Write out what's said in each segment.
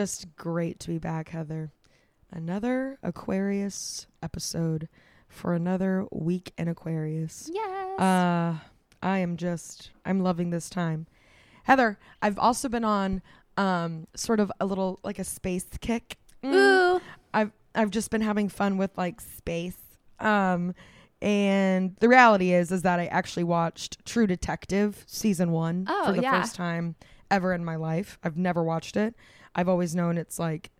just great to be back, Heather. Another Aquarius episode for another week in Aquarius. Yes. Uh, I am just, I'm loving this time. Heather, I've also been on um, sort of a little like a space kick. Mm. Ooh. I've I've just been having fun with like space. Um, and the reality is is that I actually watched True Detective season one Oh, for the yeah. first time ever in my life. I've never watched it. I've always known it's like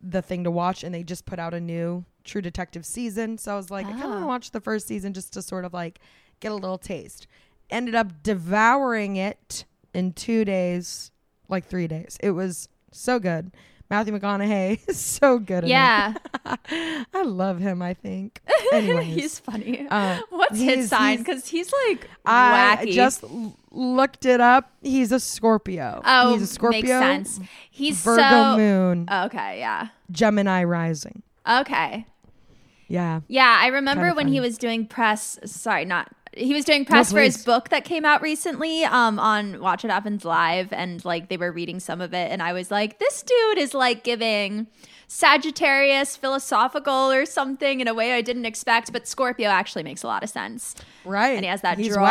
the thing to watch, and they just put out a new True Detective season. So I was like, I kind of want to Ah. watch the first season just to sort of like get a little taste. Ended up devouring it in two days, like three days. It was so good. Matthew McConaughey is so good. Yeah. I love him. I think. Anyways, he's funny. uh, What's his sign? Because he's like I wacky. just l- looked it up. He's a Scorpio. oh, he's a Scorpio. makes sense. He's Virgo so moon, okay. Yeah. Gemini rising. Okay. Yeah. Yeah, I remember Kinda when he was doing press. Sorry, not he was doing press for his book that came out recently um, on Watch What Happens Live, and like they were reading some of it, and I was like, this dude is like giving Sagittarius philosophical or something in a way I didn't expect, but Scorpio actually makes a lot of sense, Right. and he has that He's draw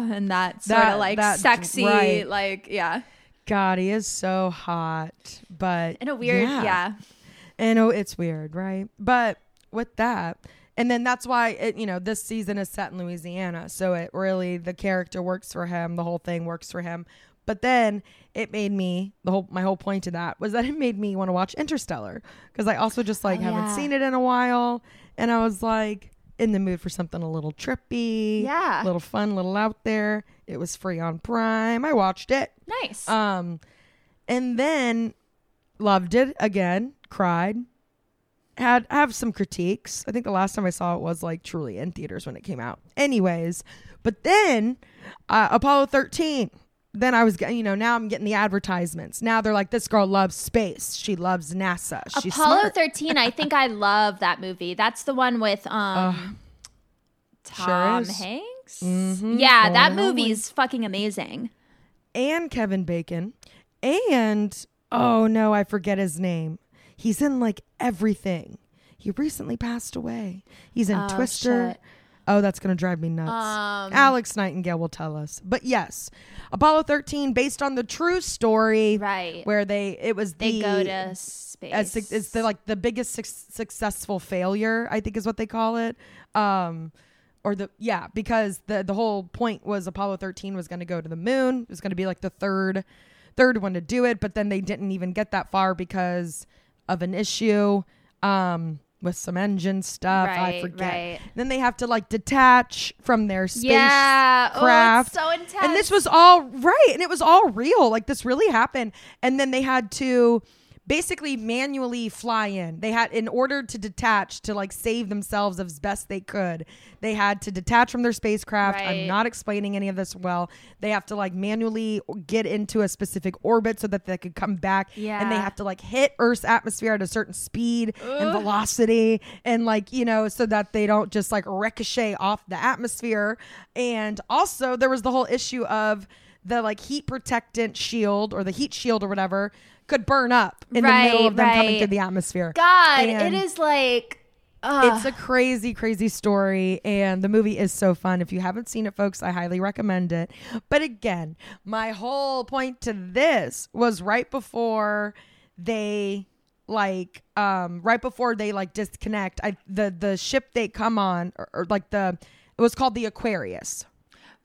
wacky. and that sort That- of like that- sexy, right. like yeah, God, he is so hot. But in a weird yeah. I know oh, it's weird, right? But with that, and then that's why it, you know, this season is set in Louisiana, so it really the character works for him, the whole thing works for him. But then it made me the whole my whole point to that was that it made me want to watch Interstellar because I also just like Oh, haven't yeah. seen it in a while, and I was like in the mood for something a little trippy, Yeah. a little fun, a little out there. It was free on Prime. I watched it. Nice. Um, and then loved it again, cried, had have some critiques. I think the last time I saw it was like truly in theaters when it came out. Anyways, but then uh, Apollo 13. Then I was you know, now I'm getting the advertisements. Now they're like, this girl loves space. She loves NASA. She's Apollo smart. 13, I think I love that movie. That's the one with um sure Tom is. Hanks. Mhm. Yeah, that and movie is fucking amazing. and Kevin Bacon, and oh no, I forget his name. He's in like everything. He recently passed away. He's in Oh, Twister. shit. Oh, that's gonna drive me nuts. Um, Alex Nightingale will tell us. But yes, Apollo 13, based on the true story, Right. where they it was They the go to space. as it's the like the biggest suc successful failure i think is what they call it um or the yeah because the the whole point was apollo 13 was going to go to the moon it was going to be like the third third one to do it but then they didn't even get that far because of an issue um with some engine stuff i forget right. then they have to like detach from their space yeah. Oh, craft. Oh, so intense. and this was all right and it was all real like this really happened and then they had to basically manually fly in. They had in order to detach to like save themselves as best they could they had to detach from their spacecraft. I'm not explaining any of this well. They have to like manually get into a specific orbit so that they could come back. Yeah. and they have to like hit earth's atmosphere at a certain speed and velocity and like you know so that they don't just like ricochet off the atmosphere. And also there was the whole issue of the like heat protectant shield or the heat shield or whatever could burn up in the middle of them coming through the atmosphere God, And- it is like ugh. it's a crazy, crazy story, and the movie is so fun. If you haven't seen it, folks, I highly recommend it. But again, my whole point to this was right before they like um right before they like disconnect i the the ship they come on or, or like the it was called the aquarius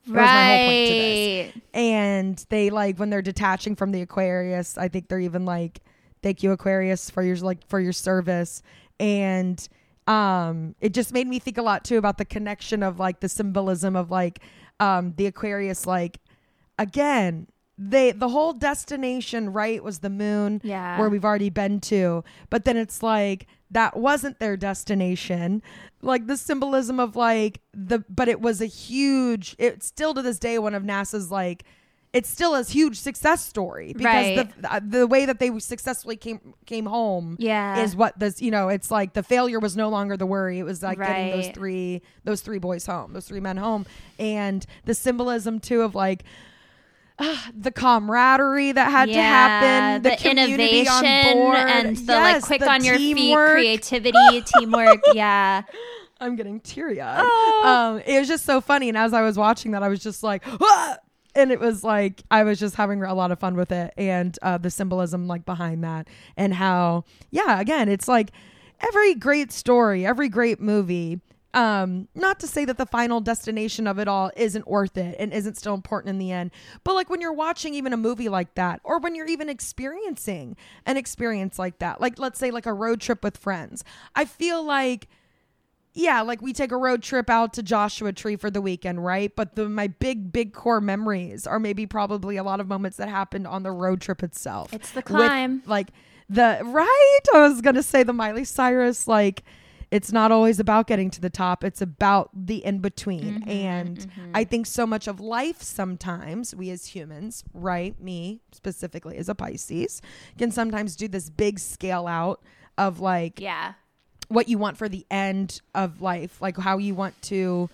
That was my whole point to this right. and they like when they're detaching from the aquarius i think they're even like thank you aquarius for your like for your service and um it just made me think a lot too about the connection of like the symbolism of like um the aquarius like again they the whole destination right was the moon Yeah. where we've already been to but then it's like that wasn't their destination like the symbolism of like the but it was a huge it's still to this day one of nasa's like it's still a huge success story because Right. the uh, the way that they successfully came came home Yeah. is what this you know it's like the failure was no longer the worry it was like getting those three those three boys home those three men home and the symbolism too of like the camaraderie that had to happen, the, the, community innovation and the Yes, like quick the on your teamwork. feet creativity, teamwork. Yeah. I'm getting teary eyed. Oh. Um, it was just so funny, and as I was watching that, I was just like, "Ah!" and it was like I was just having a lot of fun with it, and uh, the symbolism like behind that, and how, yeah, again, it's like every great story, every great movie. Um, not to say that the final destination of it all isn't worth it and isn't still important in the end, but like when you're watching even a movie like that, or when you're even experiencing an experience like that, like let's say like a road trip with friends, I feel like yeah, like we take a road trip out to Joshua Tree for the weekend, right? But the my big big core memories are maybe probably a lot of moments that happened on the road trip itself. It's the With, climb. like the right? I was going to say the Miley Cyrus like it's not always about getting to the top. It's about the in between. Mm-hmm, and I think so much of life sometimes, we as humans, right? Me specifically as a Pisces, can sometimes do this big scale out of like Yeah. what you want for the end of life, like how you want to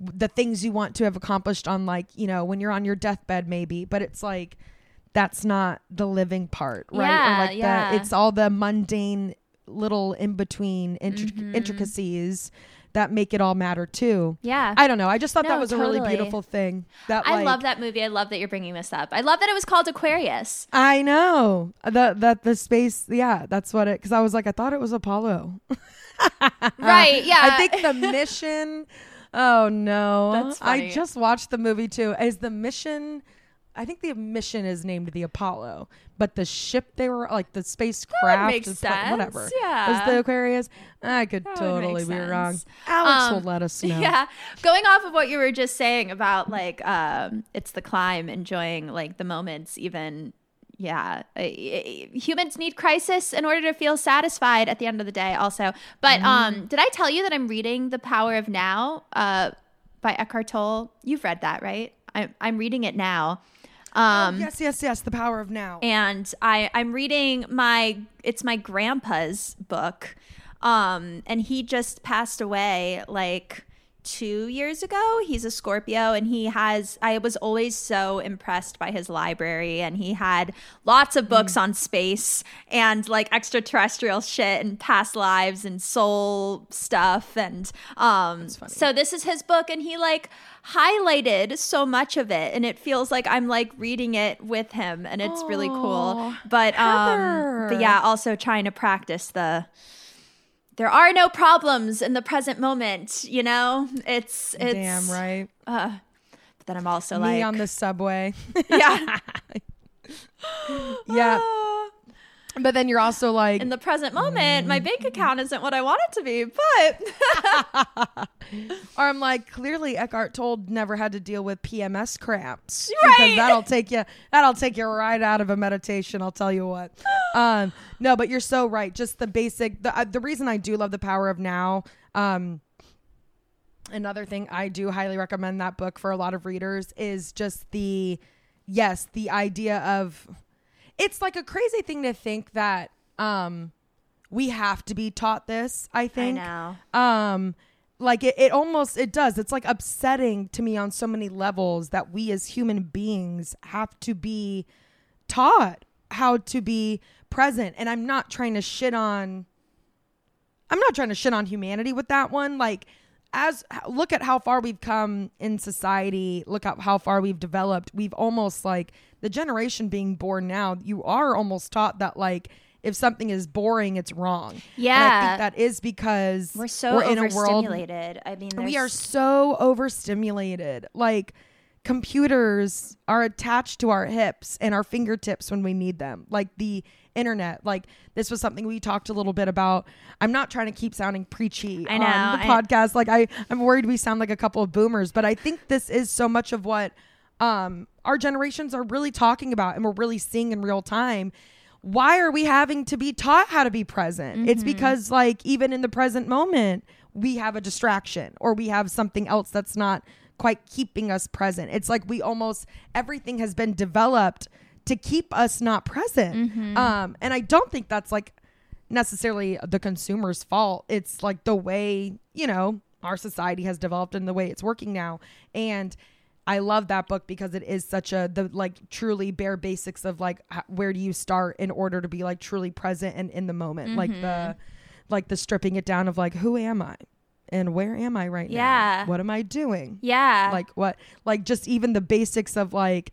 the things you want to have accomplished on like, you know, when you're on your deathbed maybe, but it's like that's not the living part, right? Yeah, like yeah. the it's all the mundane little in between intric- Mm-hmm. intricacies that make it all matter too. Yeah. I don't know. I just thought No, that was a really beautiful thing. That I like, love that movie. I love that you're bringing this up. I love that it was called Aquarius. I know that that the space. Yeah, that's what it. Because I was like, I thought it was Apollo. right. Yeah. I think the mission. Oh no! I just watched the movie too. Is the mission? I think the mission is named the Apollo, but the ship they were like the spacecraft, is sense. whatever. Yeah. was the Aquarius? I could That totally be wrong. Alex Um, will let us know. Yeah. Going off of what you were just saying about like um it's the climb, enjoying like the moments even yeah, humans need crisis in order to feel satisfied at the end of the day also. But Mm. um did I tell you that I'm reading The Power of Now uh by Eckhart Tolle? You've read that, right? I'm I'm reading it now. Um Oh, yes, yes, yes. The power of now. and I I'm reading my it's my grandpa's book, um, and he just passed away like two years ago. He's a Scorpio, and he has I was always so impressed by his library, and he had lots of books on space and like extraterrestrial shit and past lives and soul stuff, and um, so this is his book, and he like highlighted so much of it and it feels like I'm like reading it with him and it's really cool. But um but yeah, also trying to practice the there are no problems in the present moment, you know? It's it's Damn right. uh, but then I'm also Me like on the subway. yeah. yeah, but then you're also like, In the present moment, my bank account isn't what I want it to be, but Or I'm like, clearly Eckhart Tolle never had to deal with PMS cramps Right. because that'll take you that'll take you right out of a meditation. I'll tell you what. Um, no, but you're so right. Just the basic. The uh, the reason I do love the power of now. Um, another thing I do highly recommend that book for a lot of readers is just the yes the idea of it's like a crazy thing to think that um we have to be taught this. I I think know. um like it, it almost it does it's like upsetting to me on so many levels that we as human beings have to be taught how to be present and i'm not trying to shit on i'm not trying to shit on humanity with that one like as look at how far we've come in society look at how far we've developed we've almost like the generation being born now you are almost taught that like if something is boring it's wrong and i Yeah. think that is because We're so in a world overstimulated. I mean, we are so overstimulated like computers are attached to our hips and our fingertips when we need them like the internet. Like this was something we talked a little bit about. I'm not trying to keep sounding preachy I know, on the I- podcast. Like i i'm worried we sound like a couple of boomers but i think this is so much of what um our generations are really talking about and we're really seeing in real time. Why are we having to be taught how to be present? It's because like even in the present moment we have a distraction or we have something else that's not quite keeping us present. It's like we almost everything has been developed to keep us not present um and i don't think that's like necessarily the consumer's fault it's like the way you know our society has developed and the way it's working now and I love that book because it is such a the like truly bare basics of like where do you start in order to be like truly present and in the moment, like Mm-hmm. the like the stripping it down of like who am I and where am I right now? Yeah. now? What am I doing? Yeah. Like what like just even the basics of like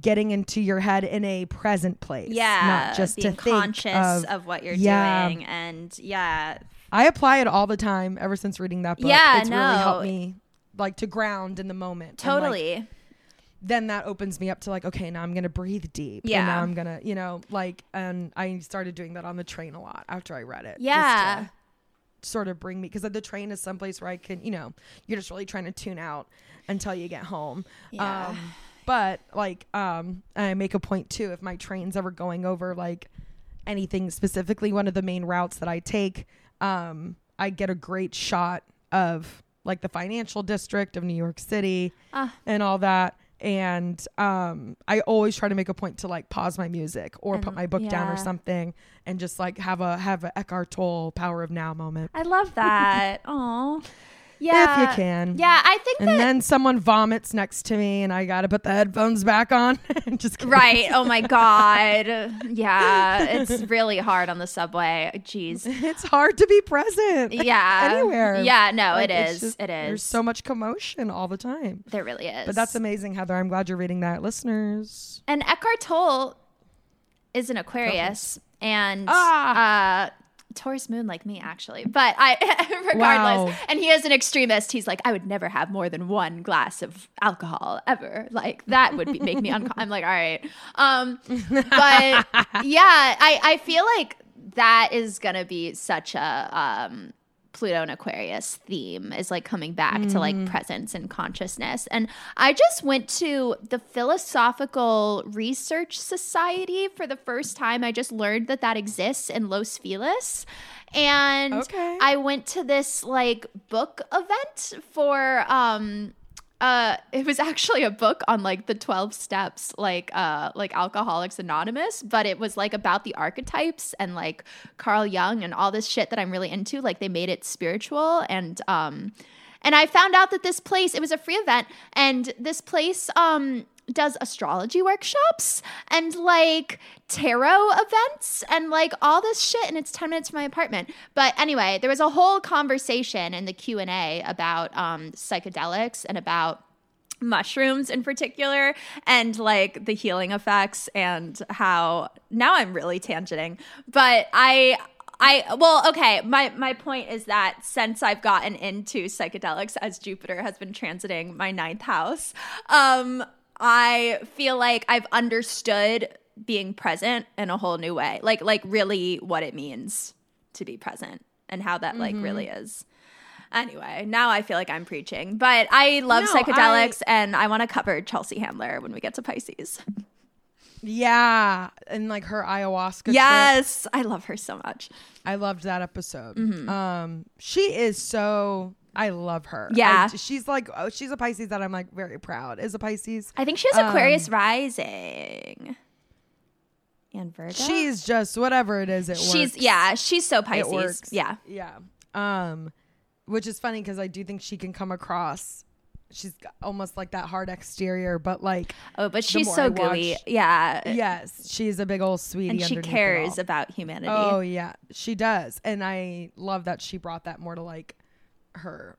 getting into your head in a present place, yeah. not just being to think conscious of, of, what you're Yeah. doing. And yeah. I apply it all the time ever since reading that book. Yeah, it's really helped me like to ground in the moment. and, like, Totally. then that opens me up to like, okay, now I'm gonna breathe deep. Yeah. And now I'm gonna, you know, like and I started doing that on the train a lot after I read it. just yeah. sort of bring me because the train is someplace where I can, you know, you're just really trying to tune out until you get home. Yeah. Um but like um I make a point too if my train's ever going over like anything specifically one of the main routes that I take um I get a great shot of like the financial district of New York City Ah. and all that and um I always try to make a point to like pause my music or put my book down or something and just like have a have a Eckhart Tolle power of now moment I love that. Oh. Yeah. if you can Yeah, I think that and that then someone vomits next to me and I got to put the headphones back on just kidding. Right. Oh my God. Yeah. It's really hard on the subway. Jeez. it's hard to be present Yeah. anywhere Yeah. No, Like, it it's is. just- it there's so much commotion all the time there really is. but that's amazing heather i'm glad you're reading that listeners And Eckhart Tolle is an Aquarius, and Ah. uh, Taurus Moon, like me, actually. But I, regardless, Wow. and he is an extremist. He's like, I would never have more than one glass of alcohol ever. Like that would be, make me uncomfortable. I'm like, all right. Um, but yeah, I, I feel like that is gonna be such a um, Pluto and Aquarius theme is like coming back to like presence and consciousness. And I just went to the Philosophical Research Society for the first time. I just learned that that exists in Los Feliz. And Okay. I went to this like book event for um uh it was actually a book on like the 12 steps like uh like alcoholics anonymous but it was like about the archetypes and like carl jung and all this shit that i'm really into. Like they made it spiritual and um and i found out that this place it was a free event and this place um does astrology workshops and like tarot events and like all this shit and it's 10 minutes from my apartment. But anyway there was a whole conversation in the q&a about um, psychedelics and about mushrooms in particular and like the healing effects and how now i'm really tangenting but i I well okay my my point is that since I've gotten into psychedelics as Jupiter has been transiting my ninth house um I feel like I've understood being present in a whole new way like like really what it means to be present and how that like really is anyway now I feel like I'm preaching but I love No, psychedelics and I want to cover Chelsea Handler when we get to Pisces yeah and like her ayahuasca trip. yes I love her so much I loved that episode. Mm-hmm. Um, she is so. I love her. Yeah. I- she's like oh, she's a Pisces that I'm like very proud. Is a Pisces. I think she has Aquarius rising and Virgo. She's just whatever it is. It she's works. yeah, she's so Pisces. It works. Yeah. Yeah. Um, which is funny because I do think she can come across. She's almost like that hard exterior, but like Oh, but she's so I gooey. Yeah. yes, she's a big old sweetie. and she cares about humanity. Oh yeah, she does, and I love that she brought that more to like her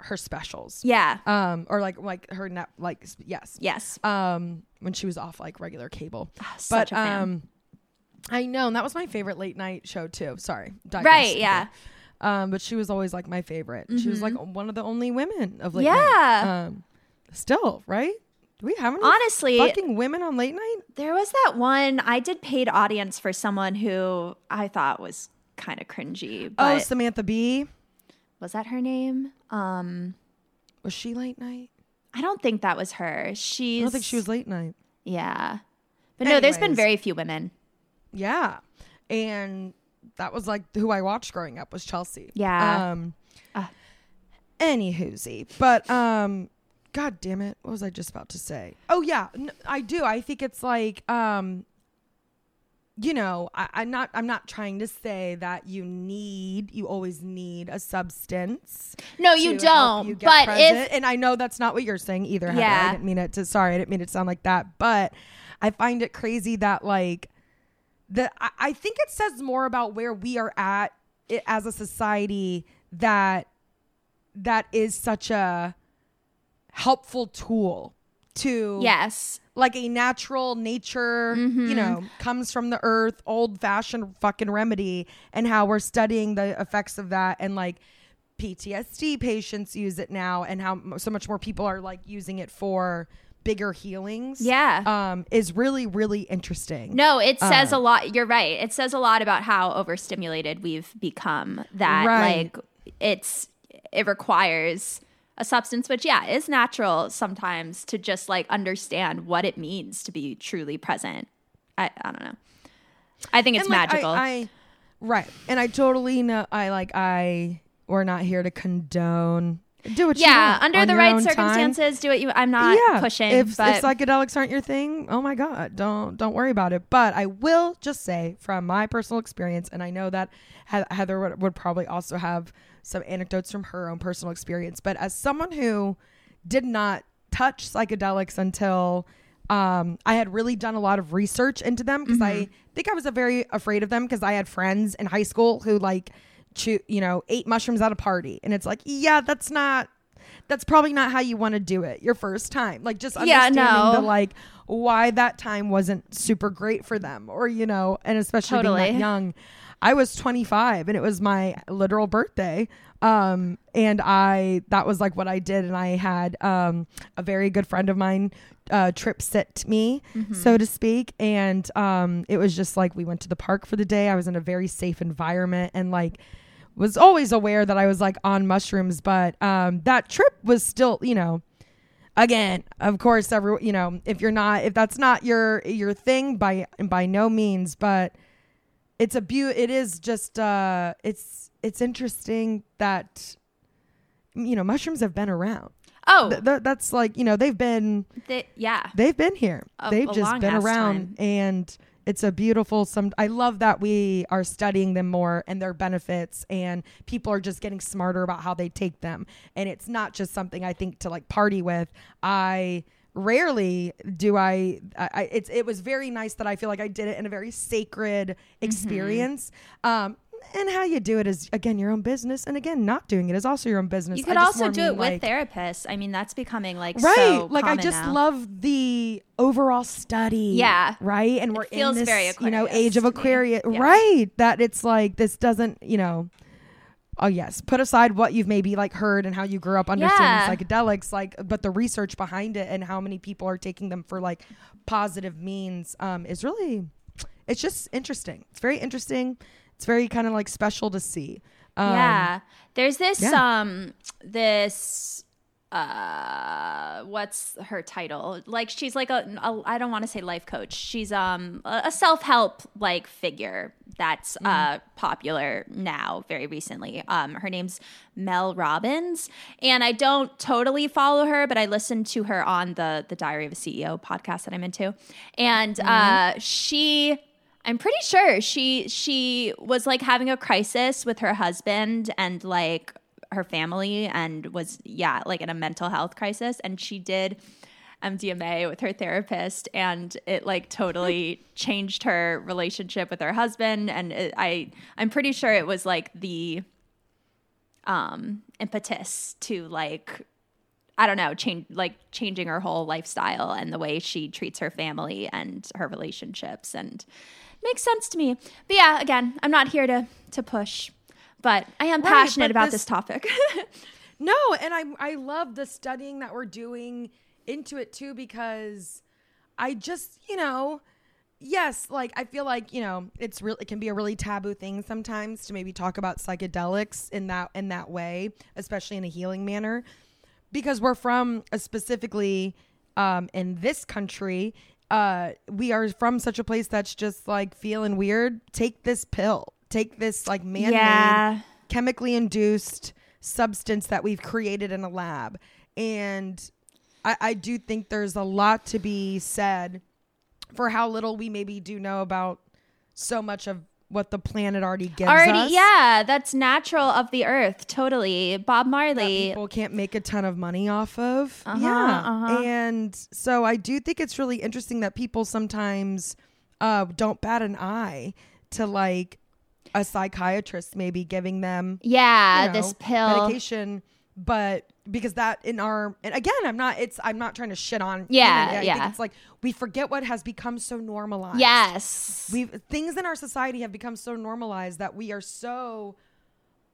her specials. Yeah. Um, or like like her net like yes. Yes. Um, when she was off like regular cable, Such but um, I know, and that was my favorite late night show too. Sorry, right. Yeah. Um, but she was always like my favorite. She was like one of the only women of late Yeah. night. Um, still, right? Do we have any Honestly, fucking women on late night? there was that one I did paid audience for someone who I thought was kind of cringy, oh, Samantha Bee. Was that her name? Um Was she late night? I don't think that was her. She's I don't think she was late night. Yeah. But no, there's been very few women. Yeah. And that was like who I watched growing up was Chelsea. Yeah. Um Ah. any whoozy. But um god damn it. What was I just about to say? Oh yeah, I do. I think it's like um you know, I, I'm not I'm not trying to say that you need you always need a substance. No, you don't. you but present. if and I know that's not what you're saying either. Heather. Yeah. I didn't mean it to. Sorry, I didn't mean it to sound like that. But I find it crazy that like the I, I think it says more about where we are at i as a society that that is such a helpful tool to yes, like a natural nature, Mm-hmm. you know, comes from the earth, old fashioned fucking remedy, and how we're studying the effects of that. And like PTSD patients use it now, and how so much more people are like using it for bigger healings. Yeah. Um, is really, really interesting. No, it says Uh. a lot. You're right. It says a lot about how overstimulated we've become. That Right. like it's it requires a substance which yeah is natural sometimes to just like understand what it means to be truly present. I I don't know. I think it's And, like, I- magical. I, right. And I totally know I like I we're not here to condone do what you yeah, under the right own time. circumstances, do what you. I'm not yeah, pushing, If, but if psychedelics aren't your thing, oh my god, don't don't worry about it. But I will just say from my personal experience, and I know that Heather would, would probably also have some anecdotes from her own personal experience. But as someone who did not touch psychedelics until um, I had really done a lot of research into them because I think I was a very afraid of them because I had friends in high school who like chew, you know, ate mushrooms at a party, and it's like, yeah, that's not that's probably not how you want to do it your first time. Like just Yeah, understanding no. the like why that time wasn't super great for them or you know, and especially being Totally. that young. I was 25 and it was my literal birthday. Um and I that was like what I did and I had um a very good friend of mine uh trip sit me so to speak and um it was just like we went to the park for the day. I was in a very safe environment and like was always aware that I was like on mushrooms, but um, that trip was still, you know, again, of course, every you know, if you're not, if that's not your your thing, by by no means, but it's a beau. It is just, uh, it's it's interesting that you know mushrooms have been around. oh, Th- th- that's like you know they've been the, yeah, they've been here. A- they've a just been around time. and it's a beautiful some I love that we are studying them more and their benefits and people are just getting smarter about how they take them. And it's not just something I think to like party with. I rarely do I, I it's it was very nice that I feel like I did it in a very sacred Mm-hmm. experience. Um and how you do it is again your own business and again not doing it is also your own business. you could also do it like- with therapists. I mean, that's becoming like right so like i just now. love the overall study Yeah. right and we're feels in this very you know age of aquarius Yeah. right that it's like this doesn't you know oh yes put aside what you've maybe like heard and how you grew up understanding Yeah. psychedelics like but the research behind it and how many people are taking them for like positive means um is really it's just interesting it's very interesting it's very kind of like special to see um, yeah. There's this yeah. um this uh what's her title? Like she's like a, a I don't want to say life coach. She's um a a self-help like figure that's Mm-hmm. uh popular now very recently. Um her name's Mel Robbins and I don't totally follow her but I listen to her on the the Diary of a CEO podcast that I'm into. And Mm-hmm. uh she I'm pretty sure she she was like having a crisis with her husband and like her family and was yeah like in a mental health crisis. And she did MDMA with her therapist and it like totally changed her relationship with her husband. And it, I I'm pretty sure it was like the um impetus to like I don't know, change like changing her whole lifestyle and the way she treats her family and her relationships and makes sense to me. But yeah, again, I'm not here to to push, but I am Right, passionate about this- this, topic. No, and I I love the studying that we're doing into it too because I just, you know, yes, like I feel like, you know, it's really it can be a really taboo thing sometimes to maybe talk about psychedelics in that in that way, especially in a healing manner because we're from a specifically um in this country uh we are from such a place that's just like feeling weird take this pill take this like man-made Yeah. chemically induced substance that we've created in a lab and I, I do think there's a lot to be said for how little we maybe do know about so much of what the planet already gives Already, us. yeah, that's natural of the earth. Totally. Bob that Marley. people can't make a ton of money off of. Uh-huh, yeah. uh-huh. And so I do think it's really interesting that people sometimes uh, don't bat an eye to like a psychiatrist maybe giving them yeah, you know, this pill. medication, but because that in our and again, I'm not. It's I'm not trying to shit on. Yeah. I yeah. Think it's like we forget what has become so normalized. Yes. we things in our society have become so normalized that we are so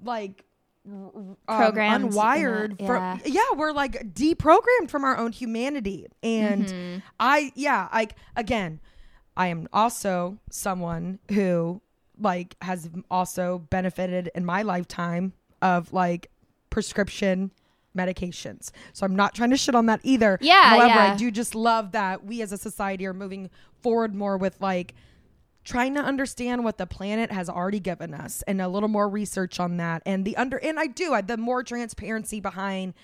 like um, Programmed unwired yeah. yeah we're like deprogrammed from our own humanity and Mm-hmm. i yeah like again i am also someone who like has also benefited in my lifetime of like prescription medications so i'm not trying to shit on that either Yeah, however yeah. i do just love that we as a society are moving forward more with like trying to understand what the planet has already given us and a little more research on that and the under and I do I, the more transparency behind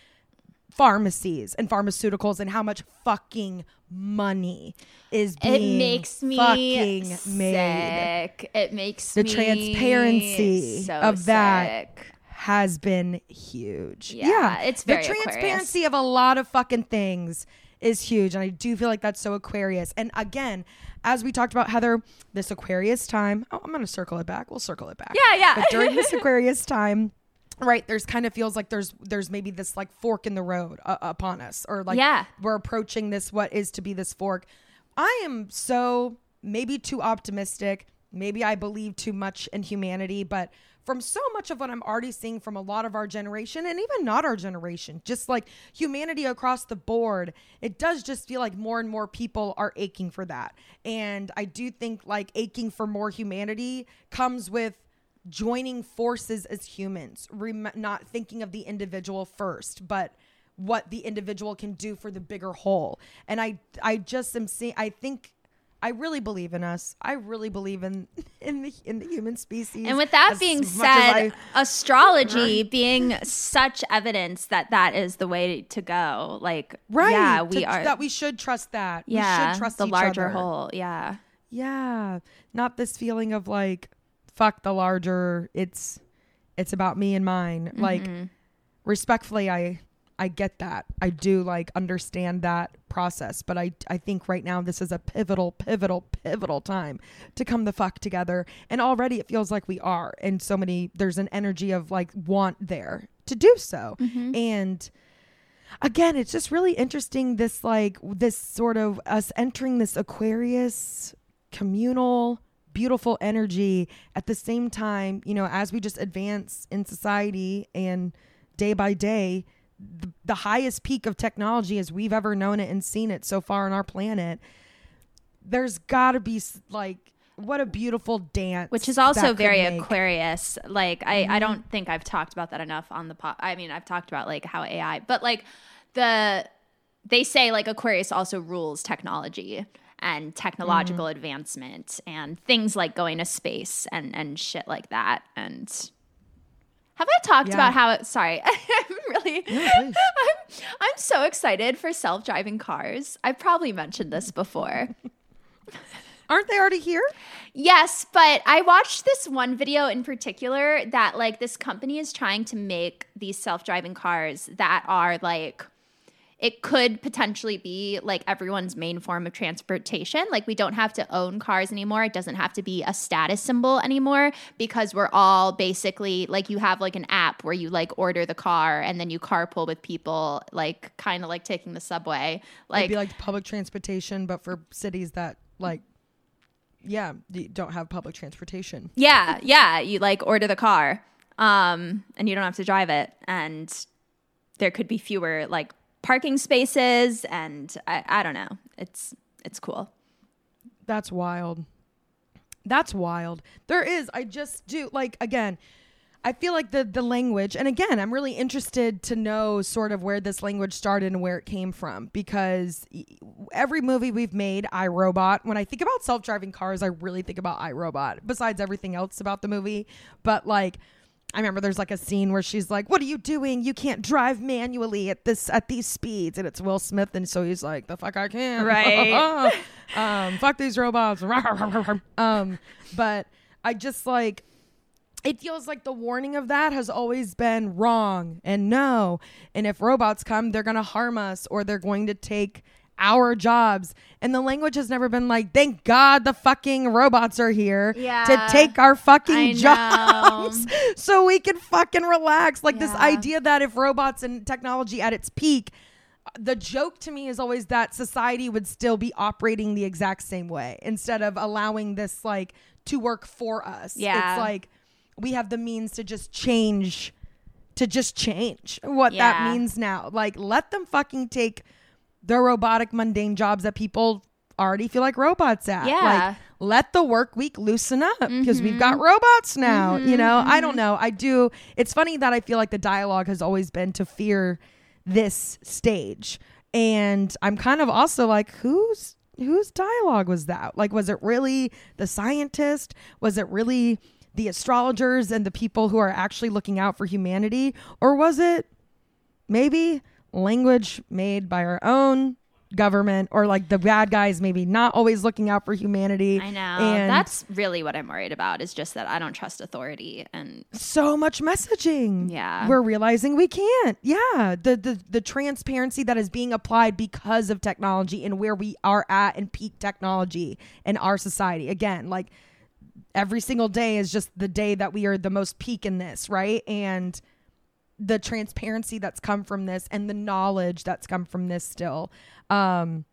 pharmacies and pharmaceuticals and how much fucking money is being it makes me fucking made sick. It makes me The transparency so of that has been huge. Yeah, it's very the Aquarius. transparency of a lot of fucking things is huge, and I do feel like that's so Aquarius. And again, as we talked about Heather, this Aquarius time. Oh, I'm gonna circle it back. We'll circle it back. Yeah, yeah. But during this Aquarius time. Right, there's kind of feels like there's there's maybe this like fork in the road uh, upon us, or like Yeah. we're approaching this what is to be this fork. I am so maybe too optimistic. Maybe I believe too much in humanity, but from so much of what I'm already seeing from a lot of our generation and even not our generation, just like humanity across the board, it does just feel like more and more people are aching for that. And I do think like aching for more humanity comes with joining forces as humans, rem- not thinking of the individual first, but what the individual can do for the bigger whole. And I I just am seeing I think I really believe in us. I really believe in in the in the human species. And with that as being said, I- astrology being such evidence that that is the way to go. Like, right, yeah, we to- are. that we should trust that. yeah, we should trust the larger other. whole. Yeah, Yeah, not this feeling of like fuck the larger. It's it's about me and mine. Like Mm-hmm. respectfully, I I get that. I do like understand that process, but I I think right now this is a pivotal, pivotal, pivotal time to come the fuck together. And already it feels like we are. And so many there's an energy of like want there to do so. Mm-hmm. And again, it's just really interesting this like this sort of us entering this Aquarius communal beautiful energy at the same time, you know, as we just advance in society and day by day, the, the highest peak of technology as we've ever known it and seen it so far on our planet, there's got to be like what a beautiful dance, which is also very make. Mm-hmm. Aquarius. Like, I I don't think I've talked about that enough on the pod. I mean, I've talked about like how AI, but like the they say like Aquarius also rules technology and technological Mm-hmm. advancement and things like going to space and and shit like that and have I talked Yeah. about how it sorry I'm really Yeah. I'm I'm so excited for self-driving cars. I've probably mentioned this before. Aren't they already here? Yes, but I watched this one video in particular that like this company is trying to make these self-driving cars that are like it could potentially be like everyone's main form of transportation. Like we don't have to own cars anymore. It doesn't have to be a status symbol anymore because we're all basically like you have like an app where you like order the car and then you carpool with people like kind of like taking the subway. Like It'd be like public transportation, but for cities that like, yeah, d- don't have public transportation. Yeah, yeah. You like order the car, um, and you don't have to drive it, and there could be fewer like parking spaces, and I, I don't know. It's it's cool. That's wild. That's wild. There is. I just do like again. I feel like the the language, and again, I'm really interested to know sort of where this language started and where it came from because every movie we've made, iRobot. When I think about self driving cars, I really think about iRobot. Besides everything else about the movie, but like I remember there's like a scene where she's like, "What are you doing? You can't drive manually at this at these speeds." And it's Will Smith, and so he's like, "The fuck I can." Right. um, fuck these robots. um, but I just like it feels like the warning of that has always been wrong and no. And if robots come, they're going to harm us or they're going to take our jobs. And the language has never been like, thank God the fucking robots are here Yeah. to take our fucking jobs so we can fucking relax. Like this idea that if robots and technology at its peak, the joke to me is always that society would still be operating the exact same way instead of allowing this like to work for us. Yeah. It's like we have the means to just change to just change what Yeah. that means now. Like let them fucking take the robotic mundane jobs that people already feel like robots at. Yeah. Like let the work week loosen up because we've Mm-hmm. got robots now. You know, I don't know. I do. It's funny that I feel like the dialogue has always been to fear this stage. And I'm kind of also like, whose whose dialogue was that? Like, was it really the scientist? Was it really the astrologers and the people who are actually looking out for humanity? Or was it maybe language made by our own government or like the bad guys maybe not always looking out for humanity. I know. and That's really what I'm worried about is just that I don't trust authority and so much messaging. Yeah. we're realizing we can't. Yeah. The, the the transparency that is being applied because of technology and where we are at in peak technology in our society. Again like every single day is just the day that we are the most peak in this right? And the transparency that's come from this and the knowledge that's come from this still um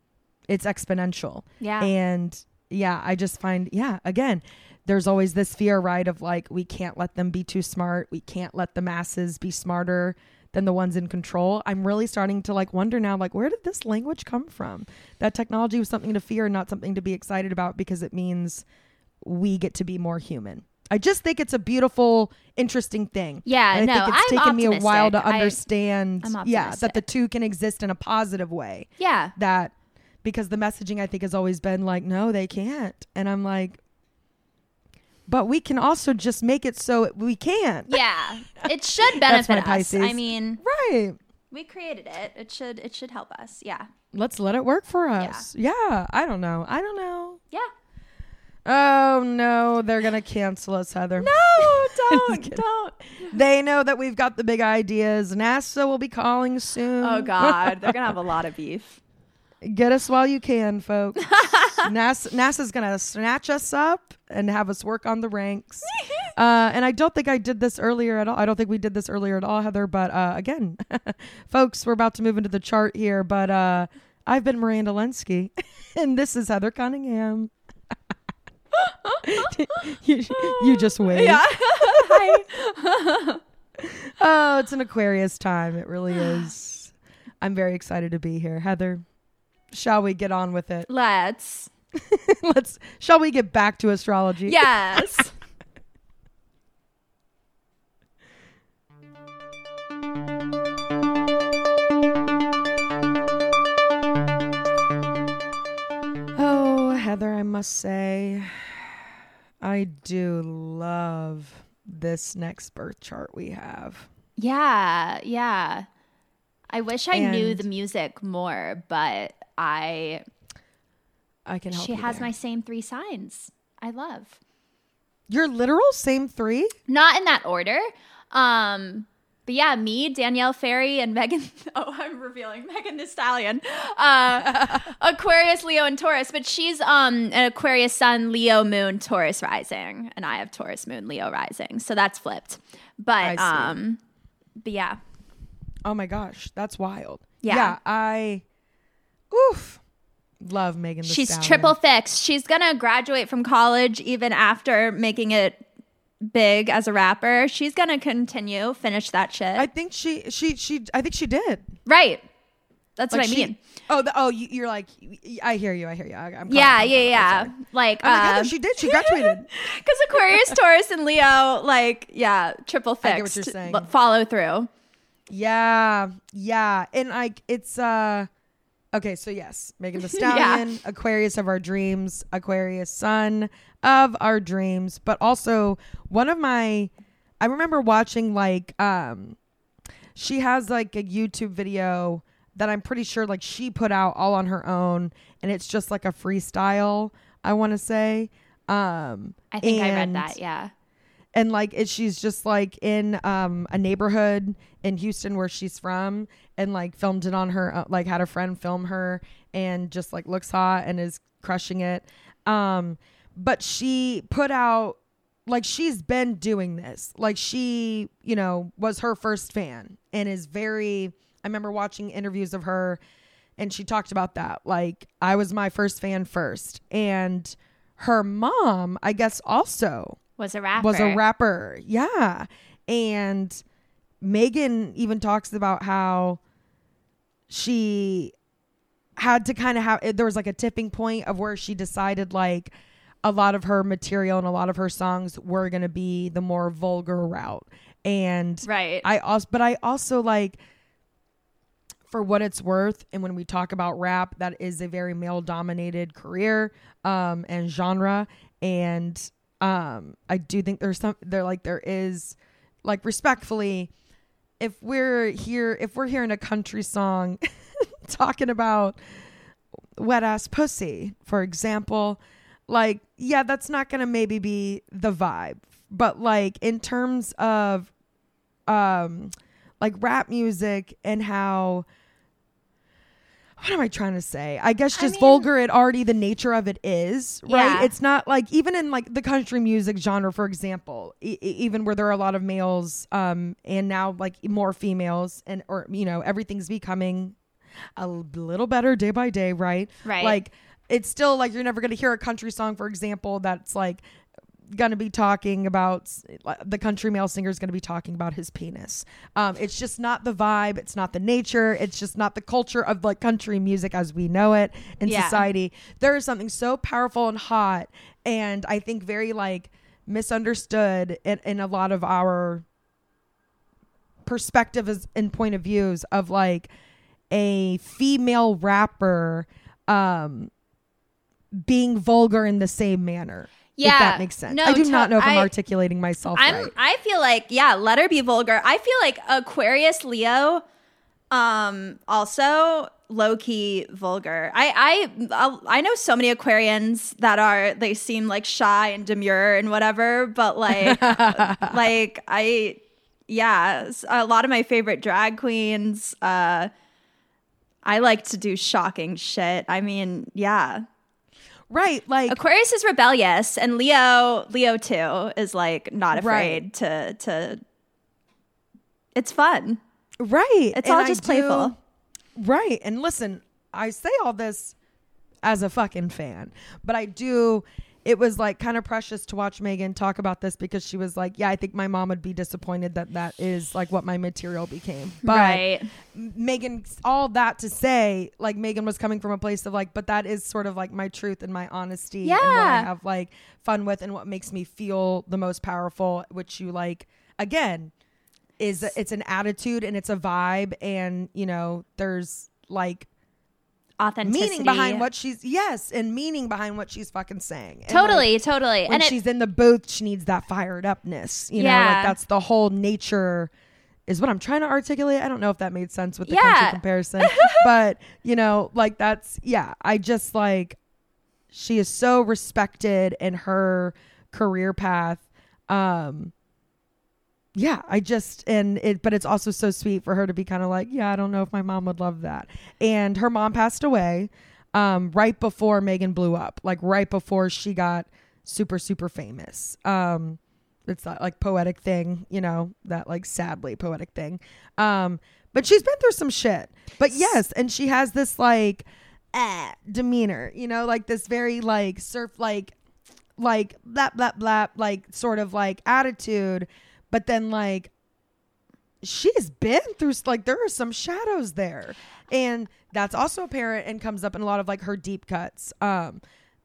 it's exponential. Yeah. and yeah i just find yeah again there's always this fear right of like we can't let them be too smart. We can't let the masses be smarter than the ones in control. I'm really starting to like wonder now like where did this language come from? That technology was something to fear not something to be excited about because it means we get to be more human i just think it's a beautiful interesting thing Yeah, and I no, think it's I'm taken me a while to optimistic. I- understand I'm yeah that the two can exist in a positive way yeah. that because the messaging I think has always been like, no, they can't. And I'm like, but we can also just make it so we can't. Yeah. It should benefit us. I mean, Right. we created it. It should it should help us. Yeah. Let's let it work for us. Yeah. I don't know. I don't know. Yeah. Oh no, they're gonna cancel us, Heather. No, don't don't. They know that we've got the big ideas. NASA will be calling soon. Oh god, they're gonna have a lot of beef. Get us while you can, folks. NASA, NASA's gonna snatch us up and have us work on the ranks. Uh, and I don't think I did this earlier at all. I don't think we did this earlier at all, Heather. But uh, again, folks, we're about to move into the chart here. But uh, I've been Miranda Lensky, and this is Heather Cunningham. you, you just wait. Yeah. Hi. Oh, it's an Aquarius time. It really is. I'm very excited to be here, Heather. Shall we get on with it? Let's. Let's. Shall we get back to astrology? Yes. Oh, Heather, I must say, I do love this next birth chart we have. Yeah, yeah. I wish I knew the music more, but I I can help. she has there. my same three signs. I love. Your literal same three. Not in that order. Um but yeah, me, Danielle Ferry, and Megan. Oh, I'm revealing Megan Thee Stallion. Uh, Aquarius, Leo, and Taurus. But she's um an Aquarius Sun, Leo Moon, Taurus rising, and I have Taurus Moon, Leo rising. So that's flipped. But um, but yeah, Oh my gosh, that's wild. Yeah. I. Oof. Love Megan. The she's Stallion. triple fixed. She's gonna graduate from college even after making it big as a rapper. She's gonna continue, finish that shit. I think she she she. I think she did. right. That's Like what I she- mean. Oh, the, oh, you, you're like. I hear you. I hear you. I, I'm Yeah, yeah, yeah. Like, like, Heather, uh, she did. She graduated. Because Aquarius, Taurus, and Leo, like, yeah, triple fixed. I get what you're saying. Follow through. Yeah, yeah, and like it's uh, okay. So yes, Megan Thee Stallion, Aquarius of our dreams, Aquarius Sun of our dreams, but also one of my I remember watching like um she has like a YouTube video that I'm pretty sure like she put out all on her own and it's just like a freestyle, I want to say. Um I think I read and- that. Yeah. and like it, she's just like in um a neighborhood in Houston where she's from and like filmed it on her uh, like had a friend film her and just like looks hot and is crushing it um but she put out like she's been doing this like she you know was her first fan and is very i remember watching interviews of her and she talked about that like i was my first fan first and her mom i guess also Was a rapper. was a rapper. Yeah. And Megan even talks about how she had to kind of have there was like a tipping point of where she decided like a lot of her material and a lot of her songs were going to be the more vulgar route. And Right. I also but I also like for what it's worth and when we talk about rap that is a very male dominated career um and genre and um I do think there's some there like there is like respectfully if we're here if we're hearing a country song talking about wet ass pussy for example like yeah that's not gonna maybe be the vibe but like in terms of um like rap music and how what am I trying to say? I guess I just mean- vulgar it already the nature of it is, right? Yeah. It's not like even in like the country music genre for example, e- even where there are a lot of males um and now like more females and or you know, everything's becoming a little better day by day, right? Right. Like it's still like you're never going to hear a country song for example that's like going to be talking about the country male singer is going to be talking about his penis. Um, it's just not the vibe. It's not the nature. It's just not the culture of like country music as we know it in Yeah. society. There is something so powerful and hot, and I think very like misunderstood in, in a lot of our perspective is and point of views of like a female rapper um being vulgar in the same manner Yeah. if that makes sense No, i do to- not know if i'm I- articulating myself I'm right I feel like yeah, let her be vulgar. I feel like Aquarius Leo um also low key vulgar. I I I know so many Aquarians that are they seem like shy and demure and whatever, but like like I yeah, a lot of my favorite drag queens uh I like to do shocking shit. I mean, yeah. Right like Aquarius is rebellious, and Leo, Leo too, is like not afraid Right. to to. It's fun. right It's And all I just do- playful. right and listen i say all this as a fucking fan but i do it was like kind of precious to watch megan talk about this because she was like yeah i think my mom would be disappointed that that is like what my material became but right. Megan, all that to say, like Megan was coming from a place of like, but that is sort of like my truth and my honesty and what I have like fun with and what makes me feel the most powerful, which you like again is it's an attitude and it's a vibe and you know there's like Authenticity. meaning behind what she's yes and meaning behind what she's fucking saying And, like, Totally, totally. when And it, she's in the booth, she needs that fired upness. You know, Yeah. like that's the whole nature is what I'm trying to articulate. I don't know if that made sense with the Yeah. country comparison, but you know, like that's yeah. I just like she is so respected in her career path. Um, yeah, I just and it, but it's also so sweet for her to be kind of like, yeah, I don't know if my mom would love that. And her mom passed away um, right before Megan blew up, like right before she got super super famous. Um, it's that like poetic thing, you know, that like sadly poetic thing. Um, but she's been through some shit. But yes, and she has this like eh, demeanor, you know, like this very like surf like like blah blah blah like sort of like attitude but then like she's been through like there are some shadows there. And that's also apparent and comes up in a lot of like her deep cuts. Um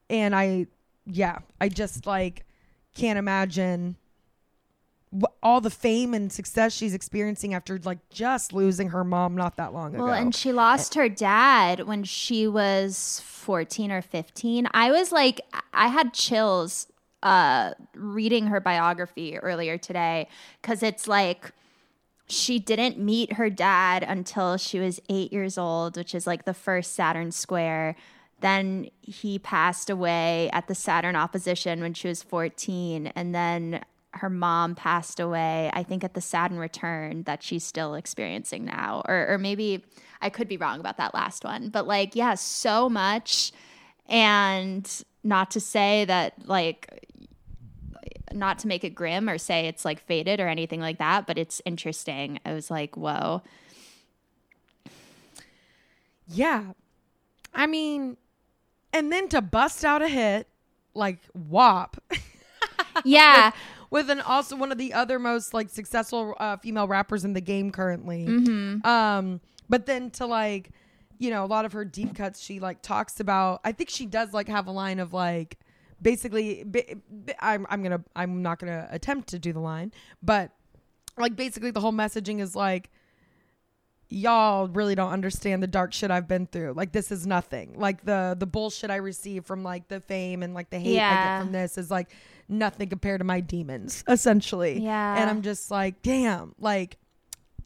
and i yeah i just like can't imagine wh- all the fame and success she's experiencing after like just losing her mom not that long well, ago. Well, and she lost her dad when she was 14 or 15. I was like, I had chills uh, reading her biography earlier today because it's like she didn't meet her dad until she was eight years old, which is like the first Saturn square. Then he passed away at the Saturn opposition when she was 14. And then her mom passed away, I think at the Saturn return that she's still experiencing now. Or, or maybe I could be wrong about that last one. But like, yeah, so much. And not to say that like not to make it grim or say it's like faded or anything like that, but it's interesting. I was like, whoa. Yeah. I mean, and then to bust out a hit like WAP. Yeah. with, with an also one of the other most like successful uh, female rappers in the game currently. Mm-hmm. Um, but then to like, you know, a lot of her deep cuts, she like talks about. I think she does like have a line of like, basically, I'm I'm gonna I'm not gonna attempt to do the line, but like basically the whole messaging is like y'all really don't understand the dark shit I've been through. Like this is nothing. Like the the bullshit I receive from like the fame and like the hate I get from this is like nothing compared to my demons, essentially. Yeah. And I'm just like, damn, like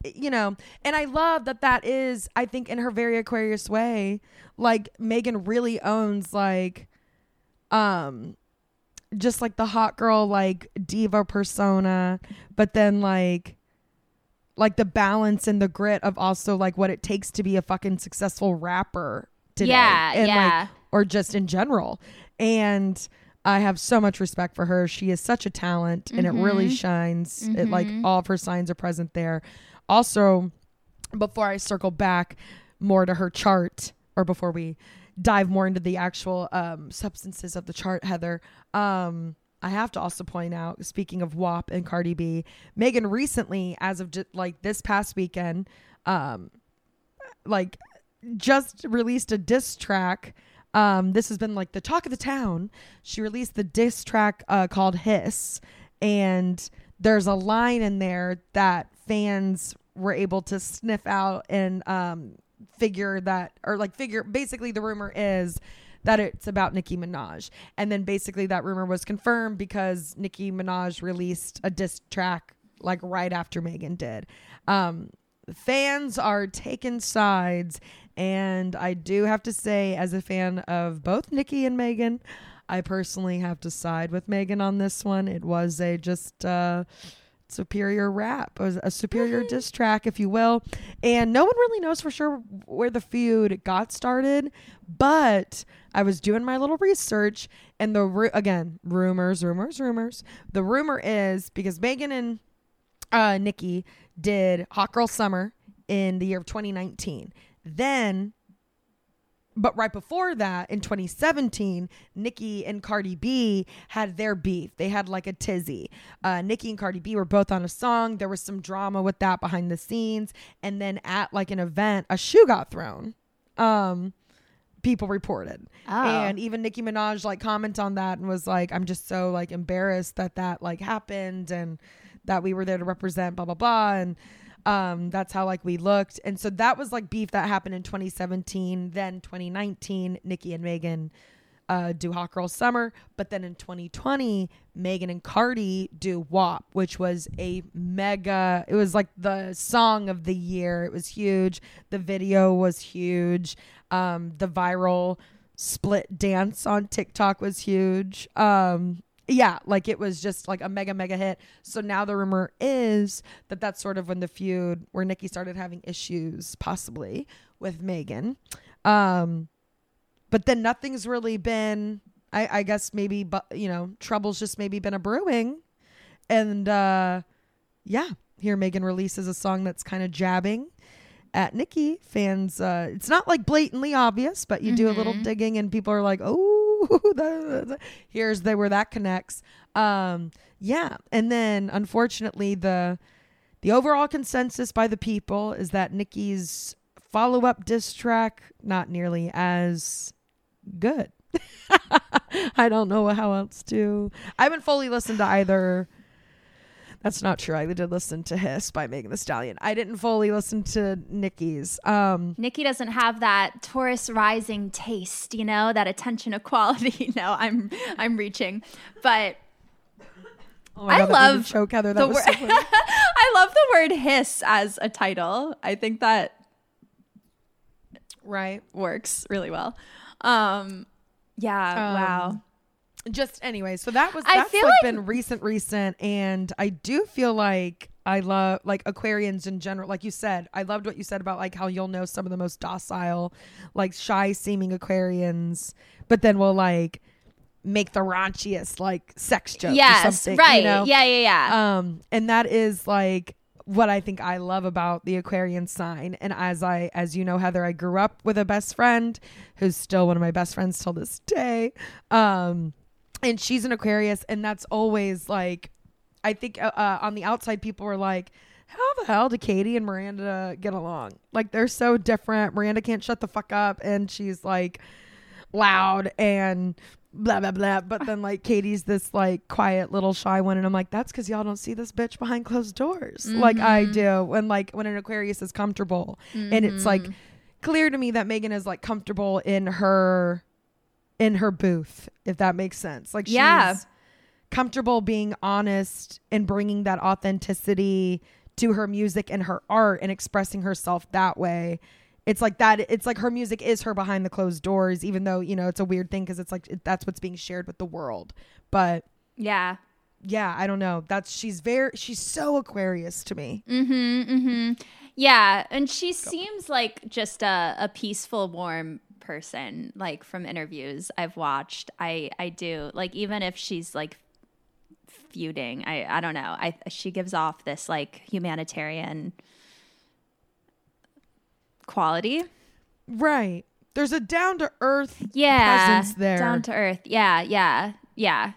you know, and I love that that is I think in her very Aquarius way, like Megan really owns like um just like the hot girl like diva persona, but then like like the balance and the grit of also like what it takes to be a fucking successful rapper today. Yeah, and yeah. like or just in general. And I have so much respect for her. She is such a talent and it really shines. It like all of her signs are present there. Also, before I circle back more to her chart or before we dive more into the actual um, substances of the chart, Heather, um, I have to also point out, speaking of WAP and Cardi B, Megan recently, as of like this past weekend, um, like just released a diss track. Um, this has been like the talk of the town. She released the diss track uh, called Hiss, and there's a line in there that fans were able to sniff out and um, figure that, or like figure. Basically, the rumor is that it's about Nicki Minaj, and then basically that rumor was confirmed because Nicki Minaj released a diss track like right after Megan did. Um, fans are taking sides and i do have to say as a fan of both nicki and megan i personally have to side with megan on this one it was a just uh superior rap a superior diss track if you will. And no one really knows for sure where the feud got started but i was doing my little research and the ru- again rumors rumors rumors. The rumor is because megan and uh, Nicki did Hot Girl Summer in the year of 2019. Then, but right before that, in 2017, Nicki and Cardi B had their beef. They had like a tizzy. Uh, Nicki and Cardi B were both on a song. There was some drama with that behind the scenes. And then at like an event, a shoe got thrown. Um, people reported. Oh. And even Nicki Minaj like comment on that and was like, I'm just so like embarrassed that that like happened and that we were there to represent blah blah blah and um that's how like we looked. And so that was like beef that happened in 2017. Then 2019, Nicki and Megan uh, do Hot Girl Summer, but then in 2020, Megan and Cardi do WAP, which was a mega. It was like the song of the year. It was huge. The video was huge. Um, the viral split dance on TikTok was huge. Um, yeah, like it was just like a mega mega hit. So now the rumor is that that's sort of when the feud where Nicki started having issues possibly with Megan. Um, but then nothing's really been I, I guess maybe but you know trouble's just maybe been a brewing and uh yeah here megan releases a song that's kind of jabbing at nicki fans uh it's not like blatantly obvious but you do a little digging and people are like oh here's the where that connects um yeah and then unfortunately the the overall consensus by the people is that nicki's follow-up diss track not nearly as good. I don't know how else to. I haven't fully listened to either. That's not true. I did listen to Hiss by Megan Thee Stallion. I didn't fully listen to Nicki's. Um, Nicki doesn't have that Taurus rising taste, you know, that attention equality. no, I'm I'm reaching. But Oh my I God, that love choke Heather. That the was word. so. I love the word hiss as a title. I think that right. works really well. Um, yeah. wow. Just anyway, so that was that's like, like- been recent, recent, and I do feel like I love like Aquarians in general. Like you said, I loved what you said about like how you'll know some of the most docile, like shy seeming Aquarians, but then we'll like make the raunchiest like sex joke. or Yes. something, Right. You know? Yeah. Yeah. Yeah. um and that is like what i think i love about the aquarian sign and as i as you know heather i grew up with a best friend who's still one of my best friends till this day um and she's an aquarius and that's always like i think uh, uh, on the outside people are like how the hell do katie and miranda get along? Like they're so different. Miranda can't shut the fuck up and she's like loud and blah blah blah. But then like katie's this like quiet little shy one and i'm like that's because y'all don't see this bitch behind closed doors. Like i do. When like when an aquarius is comfortable and it's like Mm-hmm. clear to me that megan is like comfortable in her in her booth if that makes sense like Yeah. she's comfortable being honest and bringing that authenticity to her music and her art and expressing herself that way it's like that it's like her music is her behind the closed doors even though you know it's a weird thing because it's like it, that's what's being shared with the world but yeah. yeah i don't know that's she's very she's so aquarius to me Mm-hmm. Mm-hmm. Yeah. And she seems like just a, a peaceful, warm person, like from interviews I've watched. I I do. Like even if she's like feuding, I I don't know. I she gives off this like humanitarian quality. right there's a down to earth Yeah. presence there Down to earth. Yeah, yeah, yeah.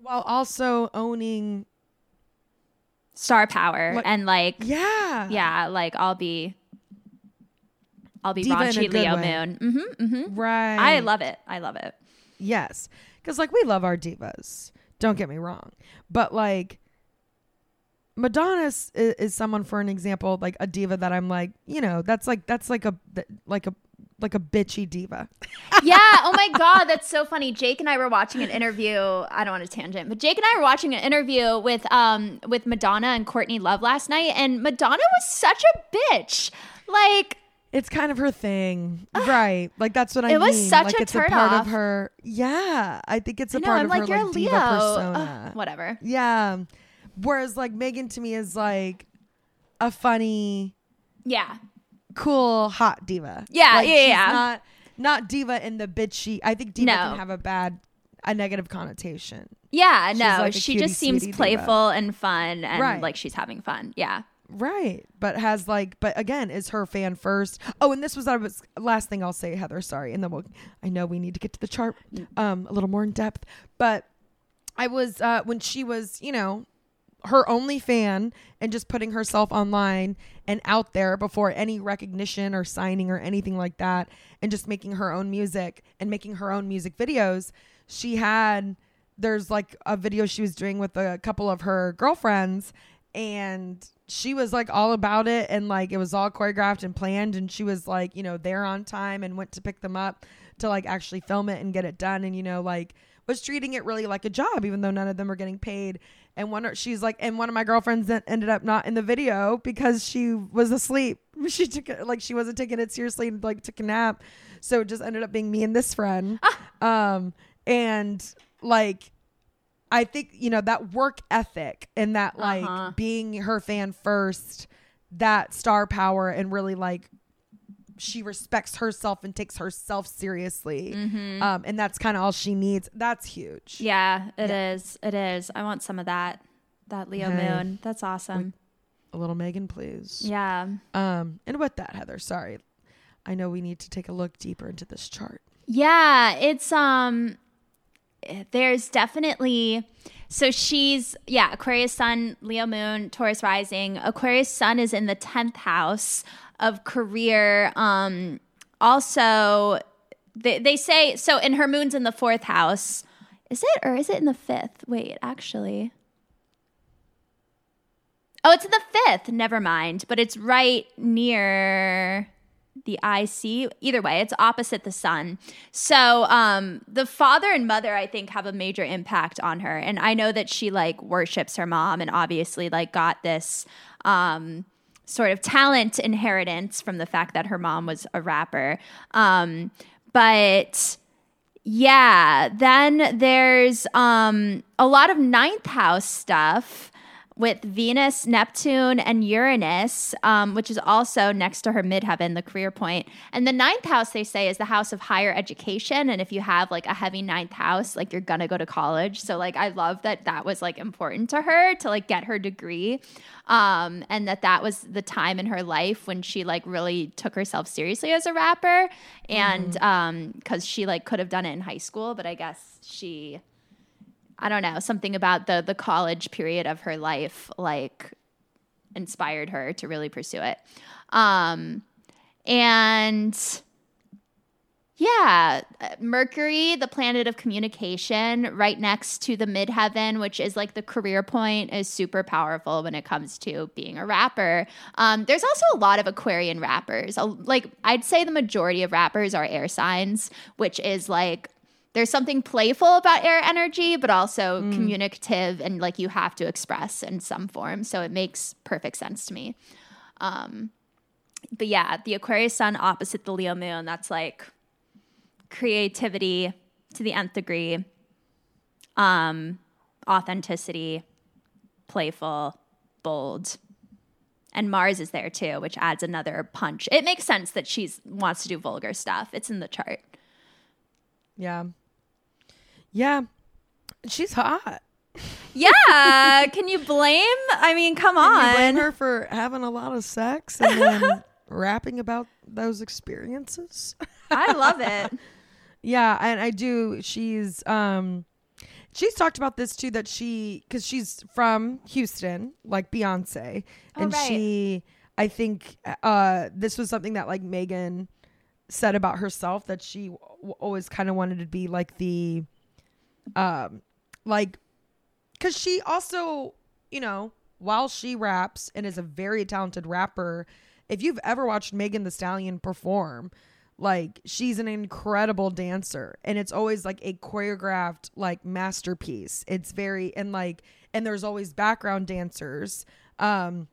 while also owning Star power Like- and like yeah yeah, like I'll be I'll be Diva raunchy Leo way. moon. Mm-hmm, mm-hmm. right I love it. I love it. Yes. Because, like, we love our divas. Don't get me wrong. But, like, Madonna is, is someone, for an example, like a diva that I'm like, you know, that's like, that's like a, like a, like a bitchy diva. yeah. Oh my God. That's so funny. Jake and I were watching an interview. I don't want to tangent, but Jake and I were watching an interview with um with Madonna and Courtney Love last night, and Madonna was such a bitch. Like, It's kind of her thing. Ah, right. Like, that's what I It mean. was such like, a it's a part turnoff. of her. Yeah. I think it's a I know, part I'm of like, her, you're like, Leo. diva Ugh, persona. whatever. yeah. Whereas, like, Megan to me is like a funny, Yeah. cool hot diva. Yeah, Like, yeah, she's yeah. Not not diva in the bitchy. I think diva No. can have a bad, a negative connotation. Yeah. She's no, like a she cutie just seems sweetie diva. playful and fun and Right. like she's having fun. Yeah. Right, but has like, but again, is her fan first. Oh, and this was I was last thing I'll say, Heather. Sorry, and then we'll. I know we need to get to the chart um a little more in depth, but I was uh when she was, you know, her only fan and just putting herself online and out there before any recognition or signing or anything like that and just making her own music and making her own music videos she had there's like a video she was doing with a couple of her girlfriends and she was like all about it and like it was all choreographed and planned and she was like you know there on time and went to pick them up to like actually film it and get it done and you know like was treating it really like a job even though none of them were getting paid. And one she's like and one of my girlfriends ended up not in the video because she was asleep. She took it like she wasn't taking it seriously and like took a nap. So it just ended up being me and this friend. Um and like I think you know that work ethic and that like Uh-huh. being her fan first, that star power and really like she respects herself and takes herself seriously. Um, and that's kind of all she needs. That's huge. Mm-hmm. Yeah, it is. It is. I want some of that. That Leo moon. That's awesome. A little Megan, please. Yeah. Um, and with that, Heather, sorry. I know we need to take a look deeper into this chart. Yeah, it's um there's definitely so she's yeah, Aquarius Sun, Leo Moon, Taurus Rising. Aquarius Sun is in the 10th house of career. Um also they, they say so in her moon's in the 4th house. Is it or is it in the 5th? Wait, actually. Oh, it's in the 5th. Never mind, but it's right near the IC. Either way, it's opposite the sun. So um, the father and mother, I think, have a major impact on her. And I know that she like worships her mom and obviously like got this um, sort of talent inheritance from the fact that her mom was a rapper. Um, but yeah, then there's um, a lot of ninth house stuff with Venus, Neptune, and Uranus, um, which is also next to her midheaven, the career point. And the ninth house, they say, is the house of higher education. And if you have like a heavy ninth house, like you're gonna go to college. So like I love that that was like important to her to like get her degree, um, and that that was the time in her life when she like really took herself seriously as a rapper, and Mm-hmm. um, because she like could have done it in high school, but I guess she I don't know, something about the the college period of her life like inspired her to really pursue it. Um and yeah, Mercury, the planet of communication, right next to the midheaven, which is like the career point, is super powerful when it comes to being a rapper. Um, there's also a lot of Aquarian rappers. Like, I'd say the majority of rappers are air signs, which is like there's something playful about air energy, but also communicative and like you have to express in some form. So it makes perfect sense to me. Um, but yeah, the Aquarius sun opposite the Leo moon, that's like creativity to the nth degree, um, authenticity, playful, bold. And Mars is there too, which adds another punch. It makes sense that she's wants to do vulgar stuff. It's in the chart. Yeah. Yeah. She's hot. Yeah, can you blame? I mean, come Can you blame on. her for having a lot of sex and then rapping about those experiences? I love it. Yeah, and I do. She's um she's talked about this too that she cuz she's from Houston, like Beyonce, Oh, and right. she I think uh this was something that like Megan said about herself that she w- always kind of wanted to be like the um like cuz she also, you know, while she raps and is a very talented rapper, if you've ever watched Megan Thee Stallion perform, like she's an incredible dancer and it's always like a choreographed like masterpiece. It's very and like and there's always background dancers. Um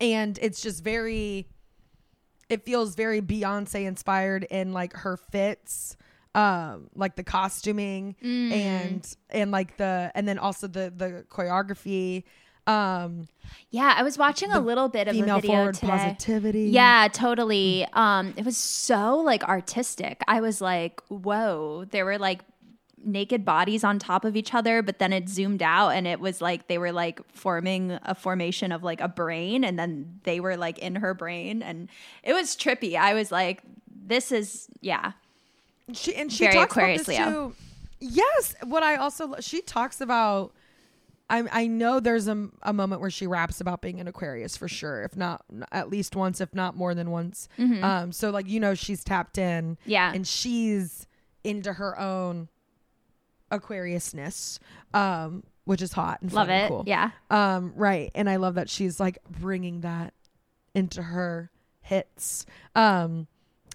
and it's just very it feels very Beyonce inspired in like her fits um like the costuming Mm. and and like the and then also the the choreography um Yeah, I was watching a little bit of a video forward today. positivity Yeah, totally. Um, it was so like artistic. I was like, whoa. There were like naked bodies on top of each other, but then it zoomed out and it was like they were like forming a formation of like a brain, and then they were like in her brain, and it was trippy. I was like, this is yeah. She and she Very talks Aquarius about this Leo. too. Yes, what I also she talks about. I I know there's a, a moment where she raps about being an Aquarius for sure, if not at least once, if not more than once. Um, so like you know she's tapped in, Mm-hmm. Yeah. and she's into her own Aquariusness, um, which is hot and Love fun and it. cool. Yeah. Um, right. And I love that she's like bringing that into her hits. Um,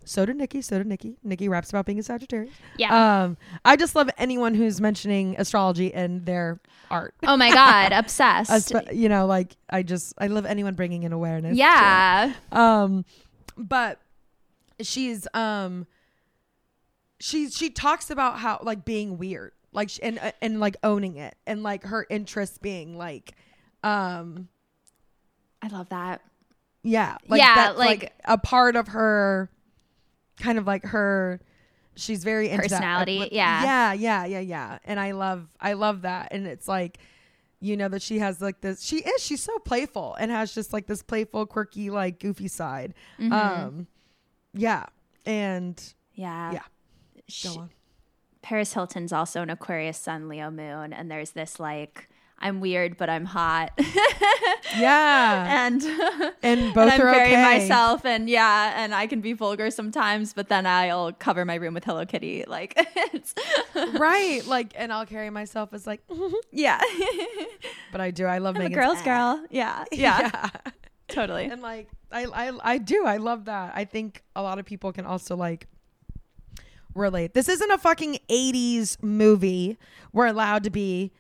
so did Nicki. So did Nicki. Nicki raps about being a Sagittarius. Yeah. Um, I just love anyone who's mentioning astrology in their art. oh my God. Obsessed. You know, like I just I love anyone bringing in awareness. yeah. um, but she's um, she she talks about how like being weird, like sh- and uh, and like owning it, and like her interests being like, um, I love that. yeah, like Yeah, like- like, a part of her, kind of like her. She's very into. Personality, Like, yeah. yeah, yeah, yeah, yeah. And I love, I love that. And it's like, you know, that she has like this. She is. She's so playful and has just like this playful, quirky, like goofy side. Mm-hmm. Um, yeah, and Yeah. yeah. She- Go on. Paris Hilton's also an Aquarius Sun, Leo Moon, and there's this like I'm weird but I'm hot, Yeah, and and both and I'm are very okay. myself, and yeah, and I can be vulgar sometimes, but then I'll cover my room with Hello Kitty, like it's right? Like, and I'll carry myself as like, yeah, but I do. I love a girl's girl, yeah, yeah, yeah. totally, and like I, I I do. I love that. I think a lot of people can also like relate. This isn't a fucking 80s movie. We're allowed to be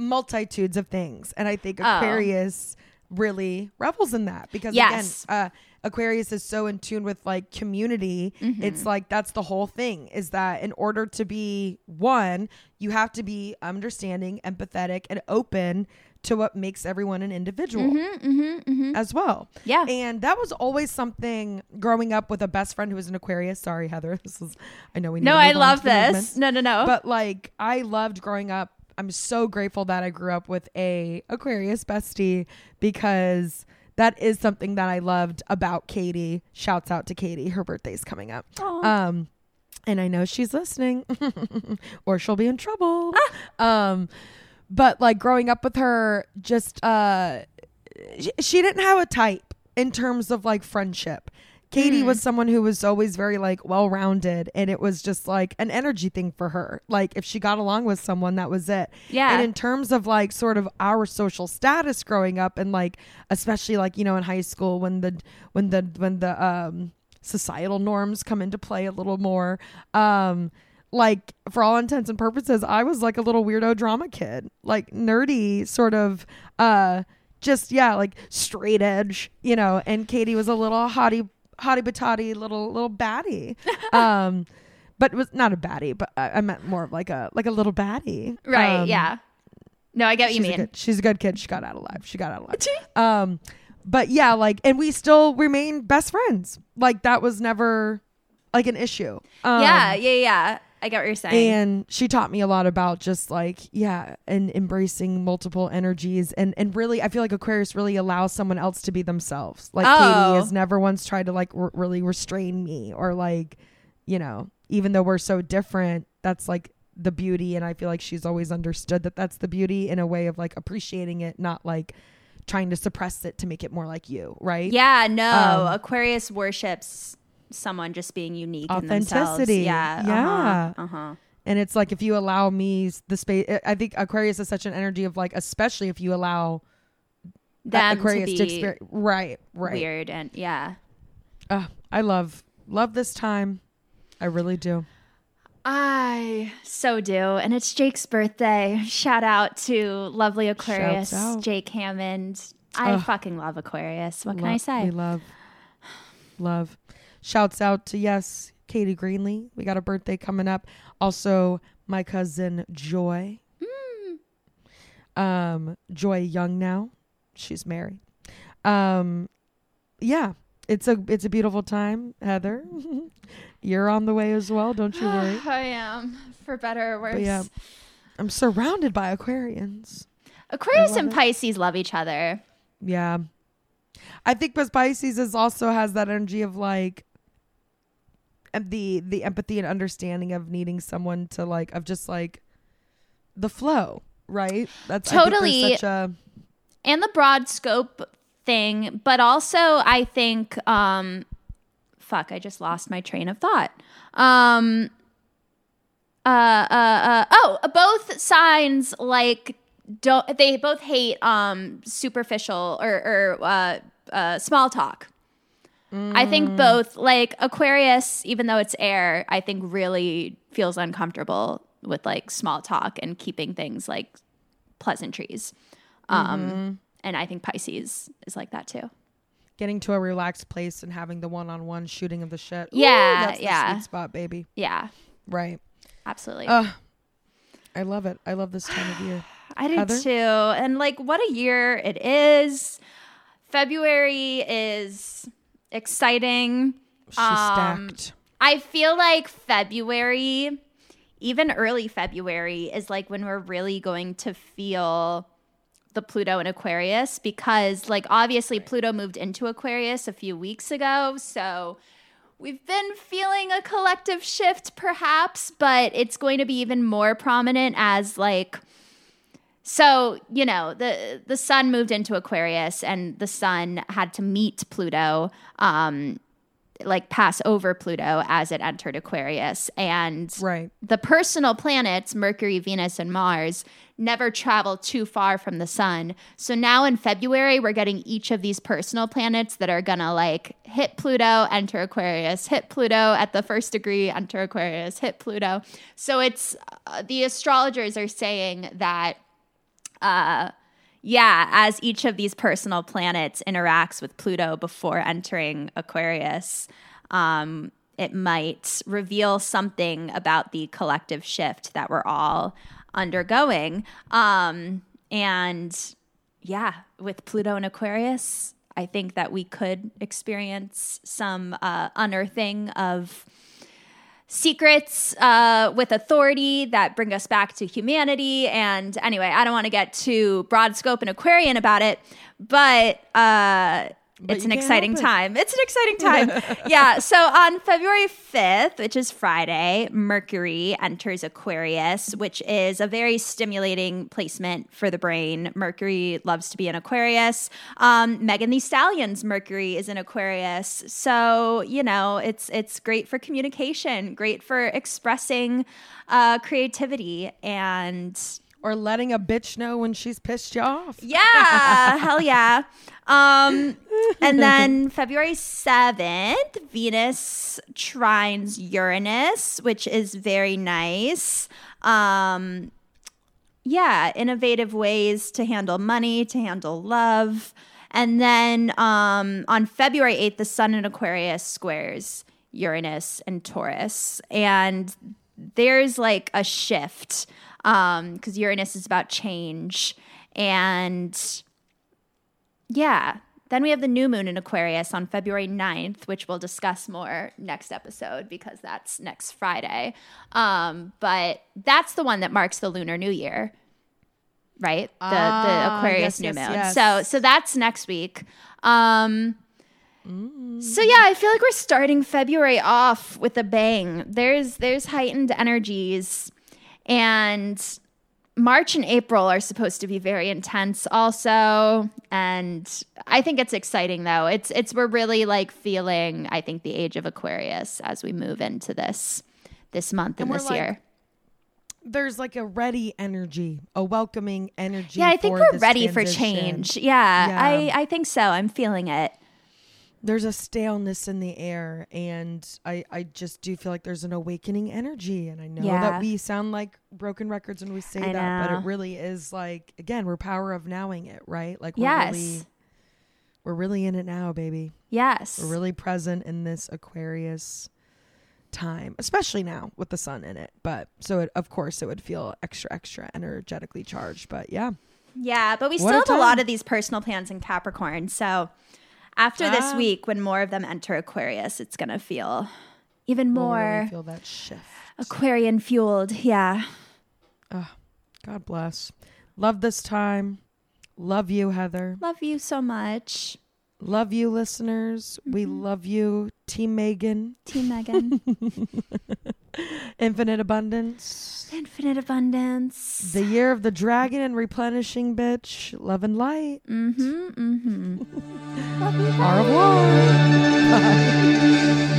multitudes of things. And I think Oh. Aquarius really revels in that because Yes. again, uh Aquarius is so in tune with like community. Mm-hmm. It's like that's the whole thing is that in order to be one, you have to be understanding, empathetic, and open to what makes everyone an individual Mm-hmm, as well. Yeah. And that was always something growing up with a best friend who was an Aquarius. Sorry, Heather. This is I know we No, I love this. No, no, no. But like I loved growing up. I'm so grateful that I grew up with a Aquarius bestie because that is something that I loved about Katie. Shouts out to Katie. Her birthday's coming up. Aw. Um and I know she's listening or she'll be in trouble. Ah. Um but like growing up with her just uh she, she didn't have a type in terms of like friendship. Katie Mm. was someone who was always very like well rounded and it was just like an energy thing for her. Like if she got along with someone that was it. Yeah. And in terms of like sort of our social status growing up and like especially like you know in high school when the when the when the um societal norms come into play a little more um like for all intents and purposes I was like a little weirdo drama kid. Like nerdy sort of uh just yeah, like straight edge, you know, and Katie was a little hottie hottie batati little little baddie. Um but it was not a baddie, but I, I meant more of like a like a little baddie. right. Um, yeah. No, I get what you she's a mean. good she's a good kid. She got out alive. She got out alive. um but yeah, like and we still remain best friends. Like that was never like an issue. Um, yeah, yeah, yeah. I get what you're saying. and she taught me a lot about just like yeah and embracing multiple energies and and really i feel like aquarius really allows someone else to be themselves like Oh. katie has never once tried to like r- really restrain me or like you know even though we're so different that's like the beauty and i feel like she's always understood that that's the beauty in a way of like appreciating it not like trying to suppress it to make it more like you right yeah, no. Um, Aquarius worships someone just being unique in Authenticity. themselves. Yeah. Yeah. Uh huh. And it's like if you allow me the space, I think Aquarius is such an energy of like, especially if you allow Them Aquarius to to, be experience. Right, right. weird and yeah. Uh, I love love this time. I really do. I so do. And it's Jake's birthday. Shout out to lovely Aquarius, Jake Hammond. I Ugh. fucking love Aquarius. What can Lo- I say? We love, love. Shouts out to yes, Katie Greenlee. We got a birthday coming up. Also, my cousin Joy. Hmm. Um, Joy Young now. She's married. Um, yeah, it's a it's a beautiful time, Heather. You're on the way as well. Don't you worry. I am, for better or worse. But yeah, I'm surrounded by Aquarians. Aquarius and it. Pisces love each other. Yeah. I think because Pisces is also has that energy of like the the empathy and understanding of needing someone to like of just like the flow, right? That's Totally. such a and the broad scope thing, but also I think um fuck, I just lost my train of thought. Um uh uh, uh oh, both signs like don't they both hate um superficial or or uh uh small talk. I think both like Aquarius even though it's air, I think really feels uncomfortable with like small talk and keeping things like pleasantries. Um, and I think Pisces is like that too. getting to a relaxed place and having the one-on-one shooting of the shit. Ooh, Yeah, that's the yeah. sweet spot, baby. Yeah, Right. absolutely. Uh, I love it. I love this time of year. I do Heather? too. And like, what a year it is. February is exciting. She's Um, stacked. I feel like February, even early February, is like when we're really going to feel the Pluto in Aquarius because, like, obviously Pluto moved into Aquarius a few weeks ago. So we've been feeling a collective shift, perhaps, but it's going to be even more prominent as, like, so you know the the sun moved into Aquarius, and the sun had to meet Pluto. Um, like pass over Pluto as it entered Aquarius. And Right. the personal planets, Mercury, Venus, and Mars, never travel too far from the sun. So now in February, we're getting each of these personal planets that are gonna like hit Pluto, enter Aquarius, hit Pluto at the first degree, enter Aquarius, hit Pluto. So it's uh, the astrologers are saying that uh, yeah, as each of these personal planets interacts with Pluto before entering Aquarius, um, it might reveal something about the collective shift that we're all undergoing. Um, and yeah, with Pluto and Aquarius, I think that we could experience some uh, unearthing of secrets uh, with authority that bring us back to humanity. And anyway, I don't want to get too broad scope and Aquarian about it, but. Uh, But it's an exciting it. time. It's an exciting time. yeah. So on February 5th, which is Friday, Mercury enters Aquarius, which is a very stimulating placement for the brain. Mercury loves to be in Aquarius. Um, Megan Thee Stallion's Mercury is in Aquarius. So, you know, it's it's great for communication, great for expressing uh, creativity and Or letting a bitch know when she's pissed you off. yeah, hell yeah. Um, and then February 7th, Venus trines Uranus, which is very nice. Um, yeah, innovative ways to handle money, to handle love. And then um, on February 8th, the Sun in Aquarius squares Uranus and Taurus. And there's like a shift because Uranus is about change. And yeah, then we have the new moon in Aquarius on February 9th, which we'll discuss more next episode because that's next Friday. Um, but that's the one that marks the Lunar New Year, right? The, the Ah, Aquarius yes, new yes, moon. yes. So so that's next week. Um, so yeah, I feel like we're starting February off with a bang. There's there's heightened energies, and March and April are supposed to be very intense also. And I think it's exciting though. It's it's we're really like feeling I think the age of Aquarius as we move into this this month and, And this like, year. There's like a ready energy, a welcoming energy. Yeah, I think we're ready for change. Yeah, Yeah. I I think so. I'm feeling it. There's a staleness in the air, and I, I just do feel like there's an awakening energy. And I know Yeah. that we sound like broken records when we say I that, but it really is like again, we're power of nowing it, right? Like we're Yes. really we're really in it now, baby. Yes. We're really present in this Aquarius time, especially now with the sun in it. But so it, of course it would feel extra, extra energetically charged. But yeah, Yeah, but we What still have a lot of these personal plans in Capricorn. So after this Ah. week, when more of them enter Aquarius, it's going to feel even we'll really more feel that shift. Aquarian fueled. Yeah. God bless. Love this time. Love you, Heather. Love you so much. Love you, listeners. We Mm-hmm. love you, Team Megan. Team Megan. Infinite abundance. Infinite abundance. The year of the dragon and replenishing bitch. Love and light. Mm-hmm. Mm-hmm. Au revoir. Bye.